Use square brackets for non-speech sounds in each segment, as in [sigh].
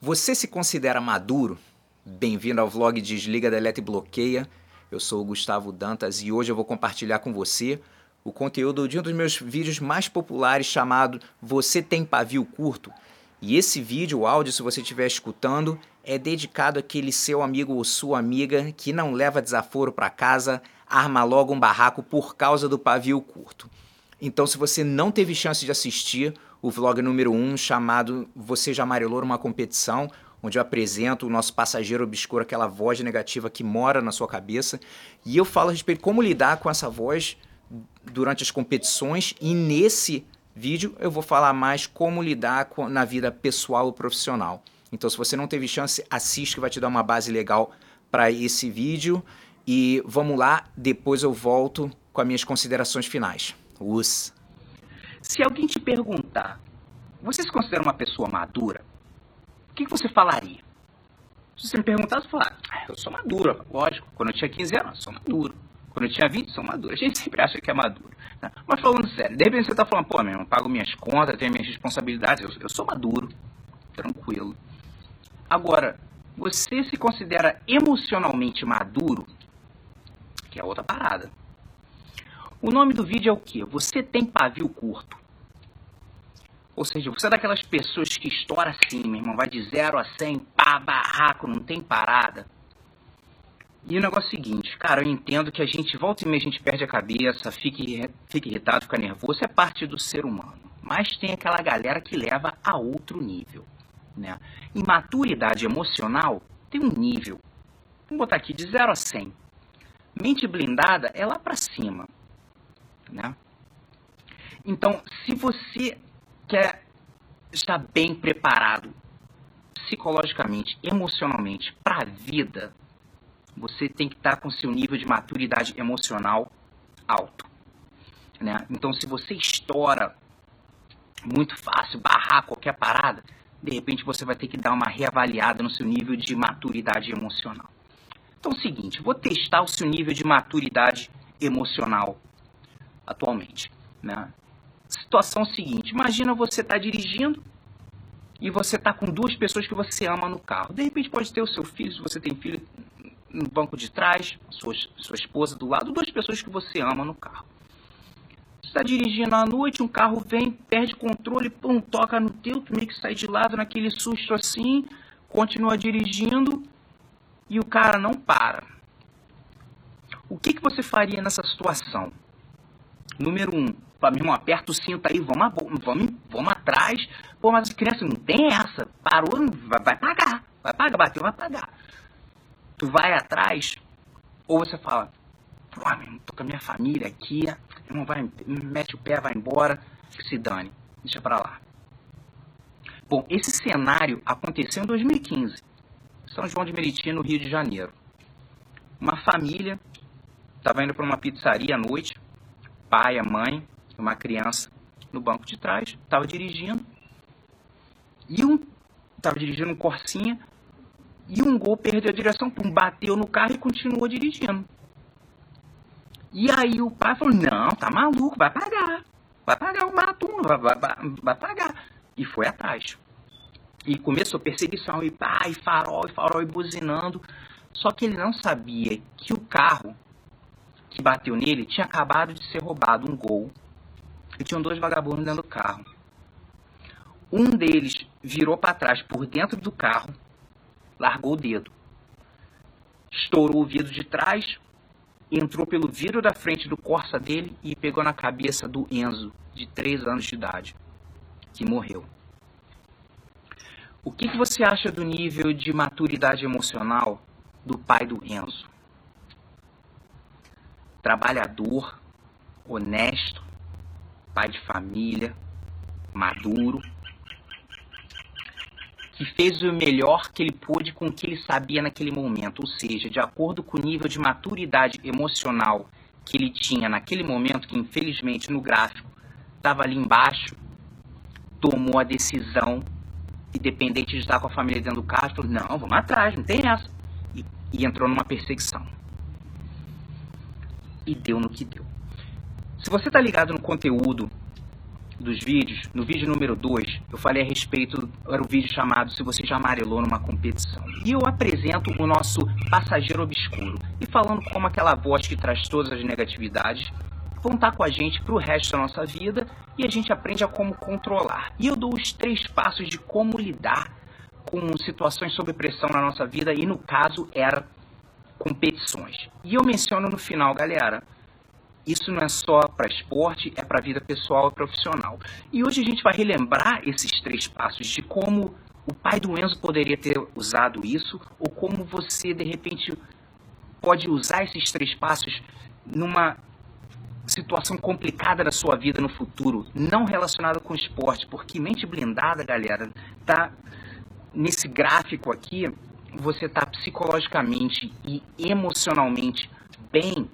Você se considera maduro? Bem-vindo ao vlog Desliga, Deleta e Bloqueia. Eu sou o Gustavo Dantas e hoje eu vou compartilhar com você o conteúdo de um dos meus vídeos mais populares chamado Você tem pavio curto? E esse vídeo, o áudio, se você estiver escutando, é dedicado àquele seu amigo ou sua amiga que não leva desaforo para casa, arma logo um barraco por causa do pavio curto. Então, se você não teve chance de assistir o vlog número 1, um, chamado Você já amarelou uma competição, onde eu apresento o nosso passageiro obscuro, aquela voz negativa que mora na sua cabeça, e eu falo a respeito de como lidar com essa voz durante as competições, e nesse vídeo eu vou falar mais como lidar com, na vida pessoal e profissional. Então, se você não teve chance, assiste que vai te dar uma base legal para esse vídeo. E vamos lá, depois eu volto com as minhas considerações finais. Us. Se alguém te perguntar, você se considera uma pessoa madura? O que, você falaria? Se você me perguntar, você falar, ah, eu sou madura, lógico. Quando eu tinha 15 anos, sou maduro. Quando eu tinha 20, sou maduro. A gente [laughs] sempre acha que é maduro. Né? Mas falando sério, de repente você está falando, pô, meu irmão, pago minhas contas, tenho minhas responsabilidades, eu, eu sou maduro, tranquilo. Agora, você se considera emocionalmente maduro? Que é outra parada. O nome do vídeo é o que? Você tem pavio curto. Ou seja, você é daquelas pessoas que estoura assim, meu irmão, vai de 0 a 100, pá, barraco, não tem parada. E o negócio é o seguinte, cara, eu entendo que a gente, volta e meia, a gente perde a cabeça, fica, fica irritado, fica nervoso, é parte do ser humano. Mas tem aquela galera que leva a outro nível, né? E maturidade emocional tem um nível. Vamos botar aqui, de 0 a 100. Mente blindada é lá pra cima. Né? Então, se você quer estar bem preparado psicologicamente, emocionalmente para a vida, você tem que estar com seu nível de maturidade emocional alto. Né? Então, se você estoura muito fácil, barrar qualquer parada, de repente você vai ter que dar uma reavaliada no seu nível de maturidade emocional. Então, é o seguinte, vou testar o seu nível de maturidade emocional atualmente. Né? Situação seguinte: imagina você está dirigindo e você está com duas pessoas que você ama no carro. De repente pode ter o seu filho, se você tem filho no banco de trás, sua, sua esposa do lado, duas pessoas que você ama no carro. Você está dirigindo à noite, um carro vem, perde controle, pum, toca no teu, tu meio que sai de lado naquele susto assim, continua dirigindo e o cara não para. O que, que você faria nessa situação? Número um, fala, meu irmão, aperta o cinto aí, vamos, vamos, vamos atrás. Pô, mas as crianças não tem essa. Parou, vai, vai pagar. Vai pagar, bateu, vai pagar. Tu vai atrás, ou você fala, pô, meu irmão, tô com a minha família aqui, não vai, mete o pé, vai embora, se dane, deixa pra lá. Bom, esse cenário aconteceu em 2015, São João de Meriti, no Rio de Janeiro. Uma família estava indo para uma pizzaria à noite, pai, a mãe, uma criança no banco de trás, estava dirigindo. E um estava dirigindo um Corsinha e um gol perdeu a direção, pum, bateu no carro e continuou dirigindo. E aí o pai falou: "Não, tá maluco, vai pagar. Vai pagar o mato, vai, vai, vai, pagar". E foi atrás. E começou perseguição e pai, farol, e farol e buzinando. Só que ele não sabia que o carro que bateu nele tinha acabado de ser roubado um gol e tinham dois vagabundos dentro do carro. Um deles virou para trás por dentro do carro, largou o dedo, estourou o vidro de trás, entrou pelo vidro da frente do Corsa dele e pegou na cabeça do Enzo, de 3 anos de idade, que morreu. O que, que você acha do nível de maturidade emocional do pai do Enzo? trabalhador, honesto, pai de família, maduro, que fez o melhor que ele pôde com o que ele sabia naquele momento, ou seja, de acordo com o nível de maturidade emocional que ele tinha naquele momento, que infelizmente no gráfico estava ali embaixo, tomou a decisão, independente de estar com a família dentro do carro, falou, não, vamos atrás, não tem essa. E, e entrou numa perseguição e deu no que deu. Se você está ligado no conteúdo dos vídeos, no vídeo número 2, eu falei a respeito, era o vídeo chamado Se Você Já Amarelou numa Competição. E eu apresento o nosso passageiro obscuro. E falando como aquela voz que traz todas as negatividades vão estar com a gente para o resto da nossa vida e a gente aprende a como controlar. E eu dou os três passos de como lidar com situações sob pressão na nossa vida e no caso era competições. E eu menciono no final, galera, isso não é só para esporte, é para vida pessoal e profissional. E hoje a gente vai relembrar esses três passos de como o pai do Enzo poderia ter usado isso ou como você de repente pode usar esses três passos numa situação complicada da sua vida no futuro, não relacionada com esporte, porque mente blindada, galera, tá nesse gráfico aqui, você tá psicologicamente e emocionalmente bem,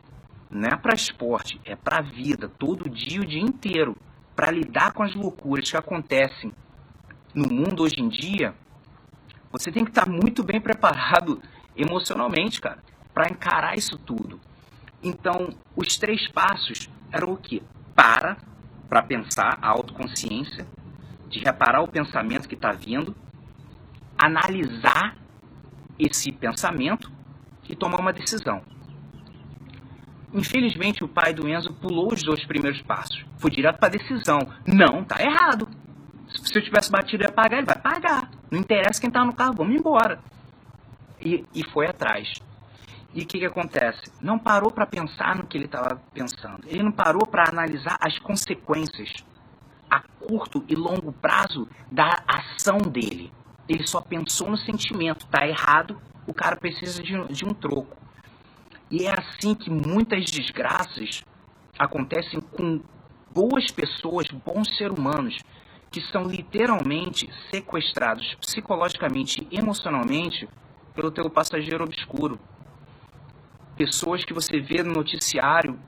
não é para esporte, é para vida, todo dia, o dia inteiro, para lidar com as loucuras que acontecem no mundo hoje em dia. Você tem que estar tá muito bem preparado [laughs] emocionalmente, cara, para encarar isso tudo. Então, os três passos eram o quê? Para, para pensar, a autoconsciência, de reparar o pensamento que está vindo, analisar esse pensamento e tomar uma decisão. Infelizmente, o pai do Enzo pulou os dois primeiros passos. Foi direto para a decisão. Não, tá errado. Se eu tivesse batido, ia pagar, ele vai pagar. Não interessa quem está no carro, vamos embora. E, e foi atrás. E o que, que acontece? Não parou para pensar no que ele estava pensando. Ele não parou para analisar as consequências a curto e longo prazo da ação dele. Ele só pensou no sentimento. Tá errado, o cara precisa de, de um troco. E é assim que muitas desgraças acontecem com boas pessoas, bons seres humanos, que são literalmente sequestrados psicologicamente e emocionalmente pelo teu passageiro obscuro. Pessoas que você vê no noticiário,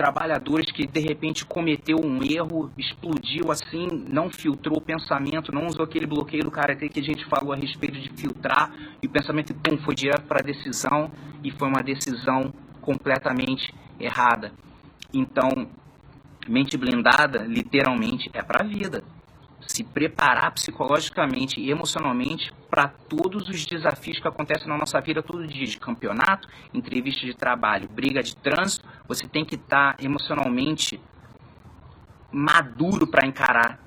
trabalhadores que de repente cometeu um erro, explodiu assim, não filtrou o pensamento, não usou aquele bloqueio do karatê que a gente falou a respeito de filtrar, e o pensamento pum, foi direto para a decisão e foi uma decisão completamente errada. Então, mente blindada, literalmente, é para a vida se preparar psicologicamente e emocionalmente para todos os desafios que acontecem na nossa vida todo dia, de campeonato, entrevista de trabalho, briga de trânsito, você tem que estar tá emocionalmente maduro para encarar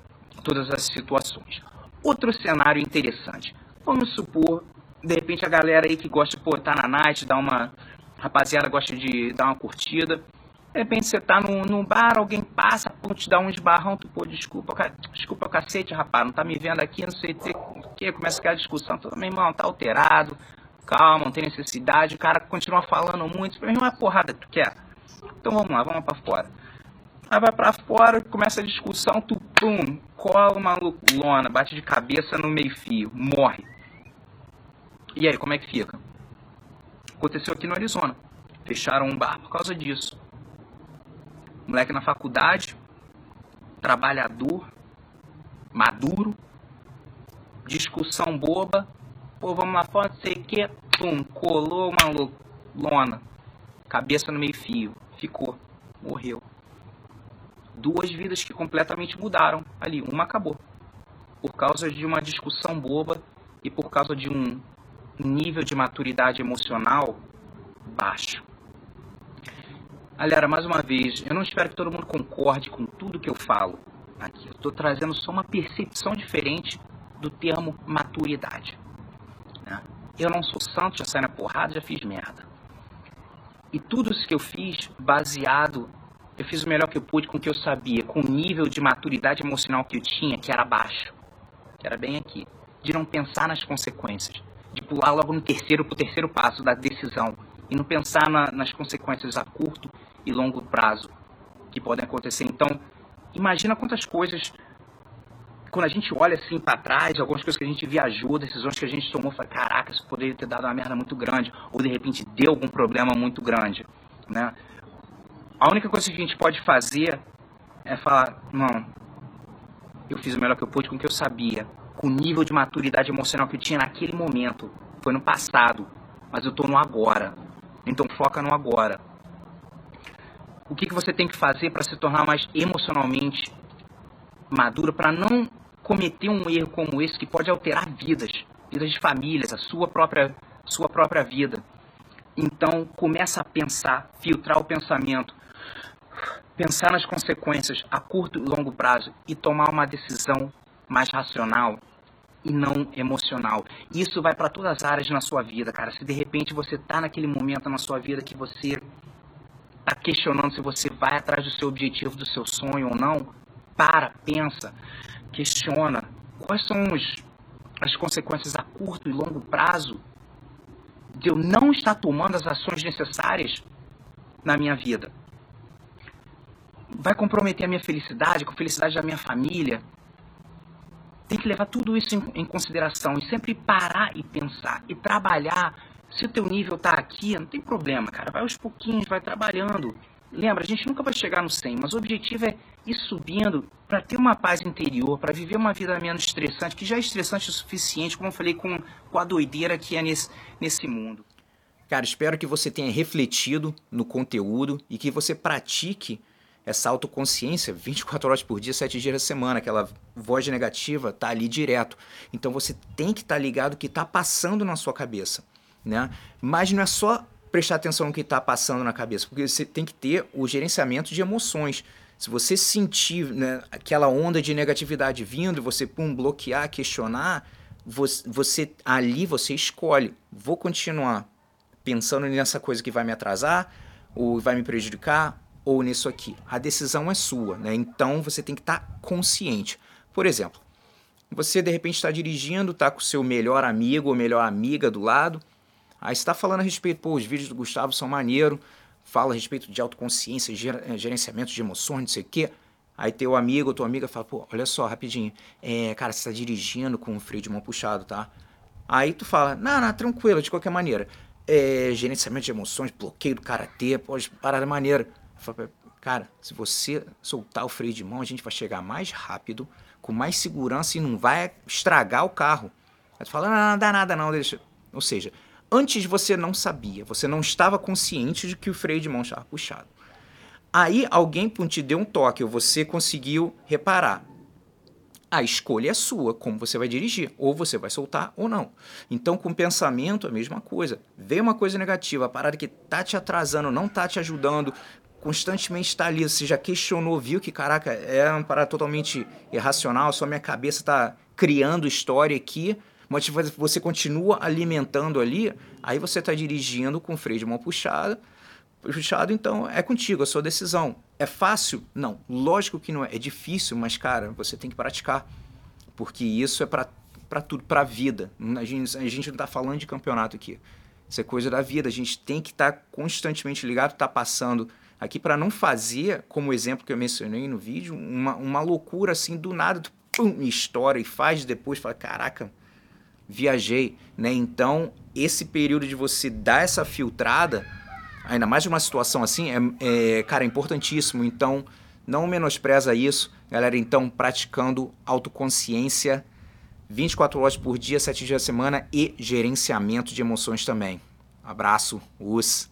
todas as situações. Outro cenário interessante. Vamos supor, de repente a galera aí que gosta de pô, tá na night, dá uma rapaziada gosta de dar uma curtida, de repente você tá num, num bar, alguém passa, pô, te dá um esbarrão, tu, pô, desculpa, desculpa cacete, rapaz, não tá me vendo aqui, não sei o que, começa aquela discussão, todo meu irmão, tá alterado, calma, não tem necessidade, o cara continua falando muito, meu irmão, é porrada que tu quer? Então vamos lá, vamos pra fora. Aí vai pra fora, começa a discussão, tu, pum, cola uma lona, bate de cabeça no meio fio, morre. E aí, como é que fica? Aconteceu aqui no Arizona. Fecharam um bar por causa disso. Moleque na faculdade, trabalhador, maduro, discussão boba, pô, vamos lá fora, não sei o que, pum, colou uma lona, cabeça no meio fio, ficou, morreu. Duas vidas que completamente mudaram ali, uma acabou. Por causa de uma discussão boba e por causa de um nível de maturidade emocional baixo. Galera, mais uma vez, eu não espero que todo mundo concorde com tudo que eu falo aqui. Eu estou trazendo só uma percepção diferente do termo maturidade. Né? Eu não sou santo, já saí na porrada, já fiz merda. E tudo isso que eu fiz, baseado, eu fiz o melhor que eu pude com o que eu sabia, com o nível de maturidade emocional que eu tinha, que era baixo, que era bem aqui, de não pensar nas consequências, de pular logo no terceiro para o terceiro passo da decisão, e não pensar na, nas consequências a curto e longo prazo que podem acontecer. Então, imagina quantas coisas, quando a gente olha assim para trás, algumas coisas que a gente viajou, decisões que a gente tomou, fala, caraca, isso poderia ter dado uma merda muito grande, ou de repente deu algum problema muito grande, né? A única coisa que a gente pode fazer é falar, não, eu fiz o melhor que eu pude com o que eu sabia, com o nível de maturidade emocional que eu tinha naquele momento. Foi no passado, mas eu estou no agora. Então foca no agora. O que, que você tem que fazer para se tornar mais emocionalmente madura para não cometer um erro como esse que pode alterar vidas, vidas de famílias, a sua própria, sua própria vida. Então, começa a pensar, filtrar o pensamento, pensar nas consequências a curto e longo prazo e tomar uma decisão mais racional e não emocional. Isso vai para todas as áreas na sua vida, cara. Se de repente você tá naquele momento na sua vida que você tá questionando se você vai atrás do seu objetivo, do seu sonho ou não, para, pensa, questiona quais são os, as consequências a curto e longo prazo de eu não estar tomando as ações necessárias na minha vida. Vai comprometer a minha felicidade, com a felicidade da minha família. Tem que levar tudo isso em, em consideração e sempre parar e pensar e trabalhar. Se o teu nível está aqui, não tem problema, cara. Vai aos pouquinhos, vai trabalhando. Lembra, a gente nunca vai chegar no 100, mas o objetivo é ir subindo para ter uma paz interior, para viver uma vida menos estressante, que já é estressante o suficiente, como eu falei, com, com a doideira que é nesse, nesse mundo. Cara, espero que você tenha refletido no conteúdo e que você pratique essa autoconsciência 24 horas por dia, 7 dias da semana. Aquela voz negativa tá ali direto. Então você tem que estar tá ligado o que está passando na sua cabeça. Né? Mas não é só prestar atenção no que está passando na cabeça, porque você tem que ter o gerenciamento de emoções. Se você sentir né, aquela onda de negatividade vindo, você pum, bloquear, questionar, você, você ali você escolhe. Vou continuar pensando nessa coisa que vai me atrasar, ou vai me prejudicar, ou nisso aqui. A decisão é sua, né? Então você tem que estar tá consciente. Por exemplo, você de repente está dirigindo, está com seu melhor amigo ou melhor amiga do lado, Aí está falando a respeito, pô, os vídeos do Gustavo são maneiro, fala a respeito de autoconsciência, eh, gerenciamento de emoções, não sei o quê. Aí teu amigo ou tua amiga fala, pô, olha só, rapidinho, é, cara, você tá dirigindo com o freio de mão puxado, tá? Aí tu fala, não, não, tranquilo, de qualquer maneira. É, gerenciamento de emoções, bloqueio do karatê, pode parada maneira. Falo, cara, se você soltar o freio de mão, a gente vai chegar mais rápido, com mais segurança e não vai estragar o carro. Aí tu fala, não, não dá nada não, deixa. Ou seja, Antes você não sabia, você não estava consciente de que o freio de mão estava puxado. Aí alguém te deu um toque ou você conseguiu reparar. A escolha é sua, como você vai dirigir, ou você vai soltar ou não. Então, com pensamento, a mesma coisa. Vê uma coisa negativa, a parada que tá te atrasando, não tá te ajudando, constantemente está ali. Você já questionou, viu que, caraca, é uma parada totalmente irracional, só minha cabeça está criando história aqui mas você continua alimentando ali, aí você está dirigindo com freio de mão puxada, puxado, então é contigo, a sua decisão. É fácil? Não, lógico que não é. É difícil, mas, cara, você tem que praticar. Porque isso é para tudo, para a vida. A gente, a gente não está falando de campeonato aqui. Isso é coisa da vida. A gente tem que estar tá constantemente ligado, tá passando aqui para não fazer, como o exemplo que eu mencionei no vídeo, uma, uma loucura assim, do nada, tu pum, estoura e faz depois, fala, caraca, viajei, né? Então, esse período de você dar essa filtrada, ainda mais de uma situação assim, é, é, cara, é importantíssimo. Então, não menospreza isso, galera. Então, praticando autoconsciência 24 horas por dia, 7 dias da semana e gerenciamento de emoções também. Abraço, us.